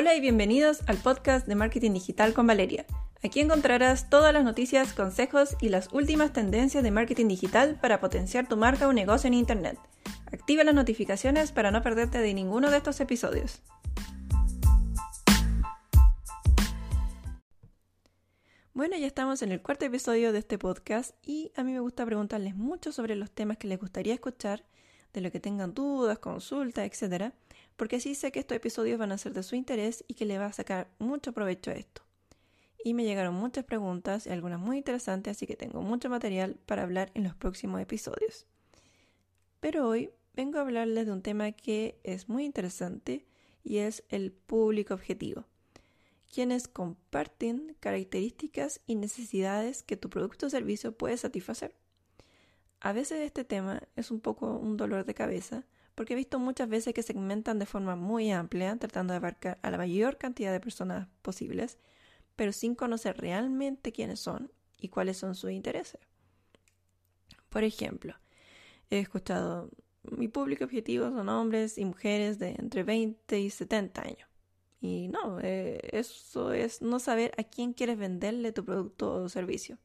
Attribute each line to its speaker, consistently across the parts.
Speaker 1: Hola y bienvenidos al podcast de Marketing Digital con Valeria. Aquí encontrarás todas las noticias, consejos y las últimas tendencias de marketing digital para potenciar tu marca o negocio en Internet. Activa las notificaciones para no perderte de ninguno de estos episodios. Bueno, ya estamos en el cuarto episodio de este podcast y a mí me gusta preguntarles mucho sobre los temas que les gustaría escuchar, de lo que tengan dudas, consultas, etc. Porque así sé que estos episodios van a ser de su interés y que le va a sacar mucho provecho a esto. Y me llegaron muchas preguntas y algunas muy interesantes, así que tengo mucho material para hablar en los próximos episodios. Pero hoy vengo a hablarles de un tema que es muy interesante y es el público objetivo quienes comparten características y necesidades que tu producto o servicio puede satisfacer. A veces este tema es un poco un dolor de cabeza porque he visto muchas veces que segmentan de forma muy amplia tratando de abarcar a la mayor cantidad de personas posibles, pero sin conocer realmente quiénes son y cuáles son sus intereses. Por ejemplo, he escuchado mi público objetivo son hombres y mujeres de entre 20 y 70 años. Y no, eh, eso es no saber a quién quieres venderle tu producto o servicio.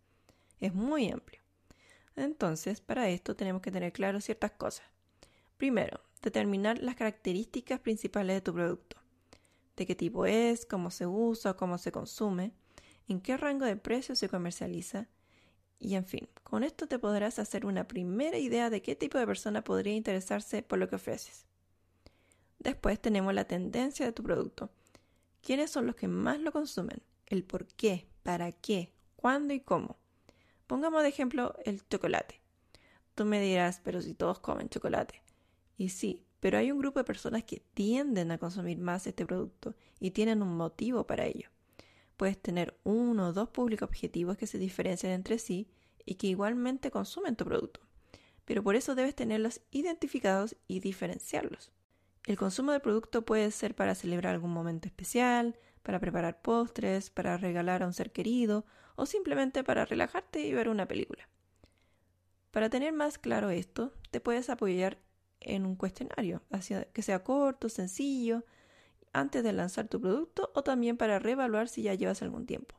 Speaker 1: Es muy amplio. Entonces, para esto tenemos que tener claro ciertas cosas. Primero, determinar las características principales de tu producto. De qué tipo es, cómo se usa, cómo se consume, en qué rango de precio se comercializa. Y en fin, con esto te podrás hacer una primera idea de qué tipo de persona podría interesarse por lo que ofreces. Después tenemos la tendencia de tu producto ¿Quiénes son los que más lo consumen? El por qué, para qué, cuándo y cómo. Pongamos de ejemplo el chocolate. Tú me dirás, pero si todos comen chocolate. Y sí, pero hay un grupo de personas que tienden a consumir más este producto y tienen un motivo para ello. Puedes tener uno o dos públicos objetivos que se diferencian entre sí y que igualmente consumen tu producto. Pero por eso debes tenerlos identificados y diferenciarlos. El consumo del producto puede ser para celebrar algún momento especial, para preparar postres, para regalar a un ser querido o simplemente para relajarte y ver una película. Para tener más claro esto, te puedes apoyar en un cuestionario, que sea corto, sencillo, antes de lanzar tu producto o también para reevaluar si ya llevas algún tiempo.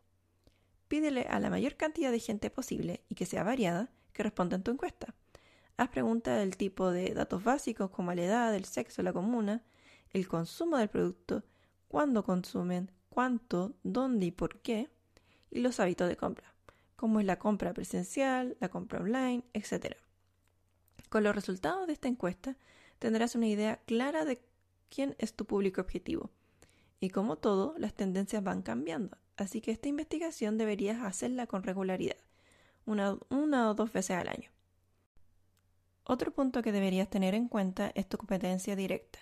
Speaker 1: Pídele a la mayor cantidad de gente posible y que sea variada que responda en tu encuesta. Haz preguntas del tipo de datos básicos como la edad, el sexo, la comuna, el consumo del producto, cuándo consumen, cuánto, dónde y por qué, y los hábitos de compra, como es la compra presencial, la compra online, etc. Con los resultados de esta encuesta tendrás una idea clara de quién es tu público objetivo. Y como todo, las tendencias van cambiando, así que esta investigación deberías hacerla con regularidad, una, o dos veces al año. Otro punto que deberías tener en cuenta es tu competencia directa.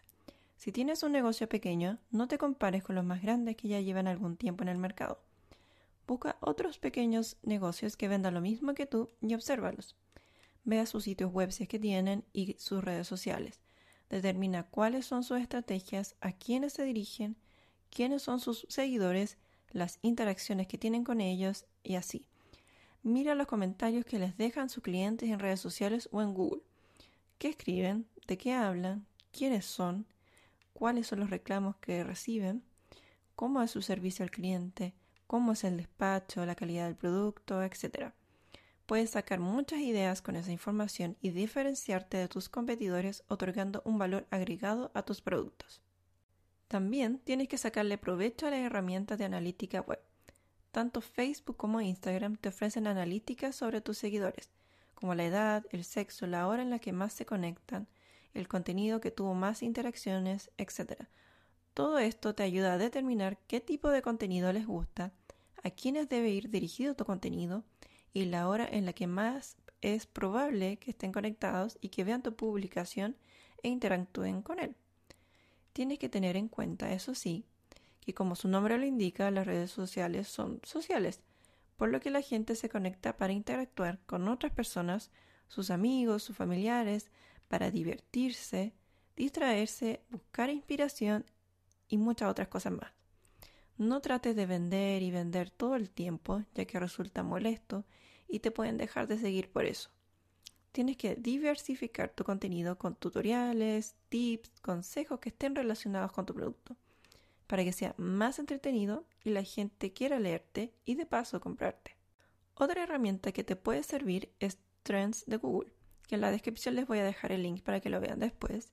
Speaker 1: Si tienes un negocio pequeño, no te compares con los más grandes que ya llevan algún tiempo en el mercado. Busca otros pequeños negocios que vendan lo mismo que tú y obsérvalos. Vea sus sitios web si es que tienen y sus redes sociales. Determina cuáles son sus estrategias, a quiénes se dirigen, quiénes son sus seguidores, las interacciones que tienen con ellos y así. Mira los comentarios que les dejan sus clientes en redes sociales o en Google qué escriben, de qué hablan, quiénes son, cuáles son los reclamos que reciben, cómo es su servicio al cliente, cómo es el despacho, la calidad del producto, etc. Puedes sacar muchas ideas con esa información y diferenciarte de tus competidores otorgando un valor agregado a tus productos. También tienes que sacarle provecho a las herramientas de analítica web. Tanto Facebook como Instagram te ofrecen analíticas sobre tus seguidores, como la edad, el sexo, la hora en la que más se conectan, el contenido que tuvo más interacciones, etc. Todo esto te ayuda a determinar qué tipo de contenido les gusta, a quiénes debe ir dirigido tu contenido y la hora en la que más es probable que estén conectados y que vean tu publicación e interactúen con él. Tienes que tener en cuenta, eso sí, que como su nombre lo indica, las redes sociales son sociales, por lo que la gente se conecta para interactuar con otras personas, sus amigos, sus familiares, para divertirse, distraerse, buscar inspiración y muchas otras cosas más. No trates de vender y vender todo el tiempo, ya que resulta molesto y te pueden dejar de seguir por eso. Tienes que diversificar tu contenido con tutoriales, tips, consejos que estén relacionados con tu producto. para que sea más entretenido y la gente quiera leerte y de paso comprarte. Otra herramienta que te puede servir es Trends de Google, que en la descripción les voy a dejar el link para que lo vean después,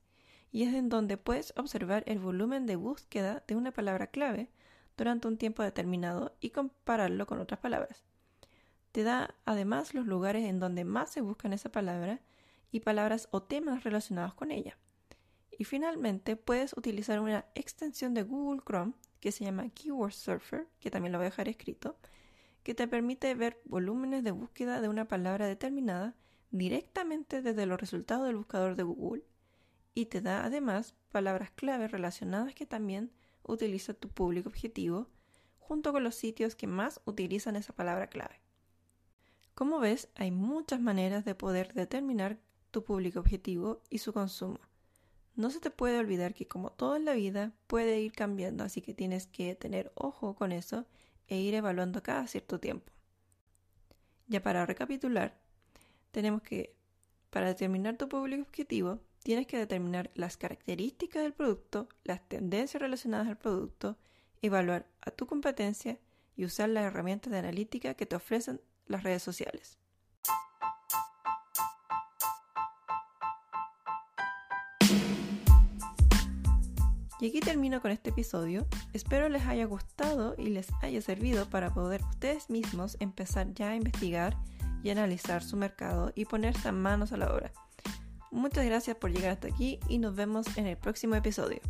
Speaker 1: y es en donde puedes observar el volumen de búsqueda de una palabra clave durante un tiempo determinado y compararlo con otras palabras. Te da además los lugares en donde más se buscan esa palabra y palabras o temas relacionados con ella. Y finalmente puedes utilizar una extensión de Google Chrome que se llama Keyword Surfer, que también lo voy a dejar escrito, que te permite ver volúmenes de búsqueda de una palabra determinada directamente desde los resultados del buscador de Google y te da además palabras clave relacionadas que también utiliza tu público objetivo junto con los sitios que más utilizan esa palabra clave. Como ves, hay muchas maneras de poder determinar tu público objetivo y su consumo. No se te puede olvidar que como todo en la vida puede ir cambiando, así que tienes que tener ojo con eso e ir evaluando cada cierto tiempo. Ya para recapitular, tenemos que, para determinar tu público objetivo, tienes que determinar las características del producto, las tendencias relacionadas al producto, evaluar a tu competencia y usar las herramientas de analítica que te ofrecen las redes sociales. Y aquí termino con este episodio. Espero les haya gustado y les haya servido para poder ustedes mismos empezar ya a investigar y analizar su mercado y ponerse manos a la obra. Muchas gracias por llegar hasta aquí y nos vemos en el próximo episodio.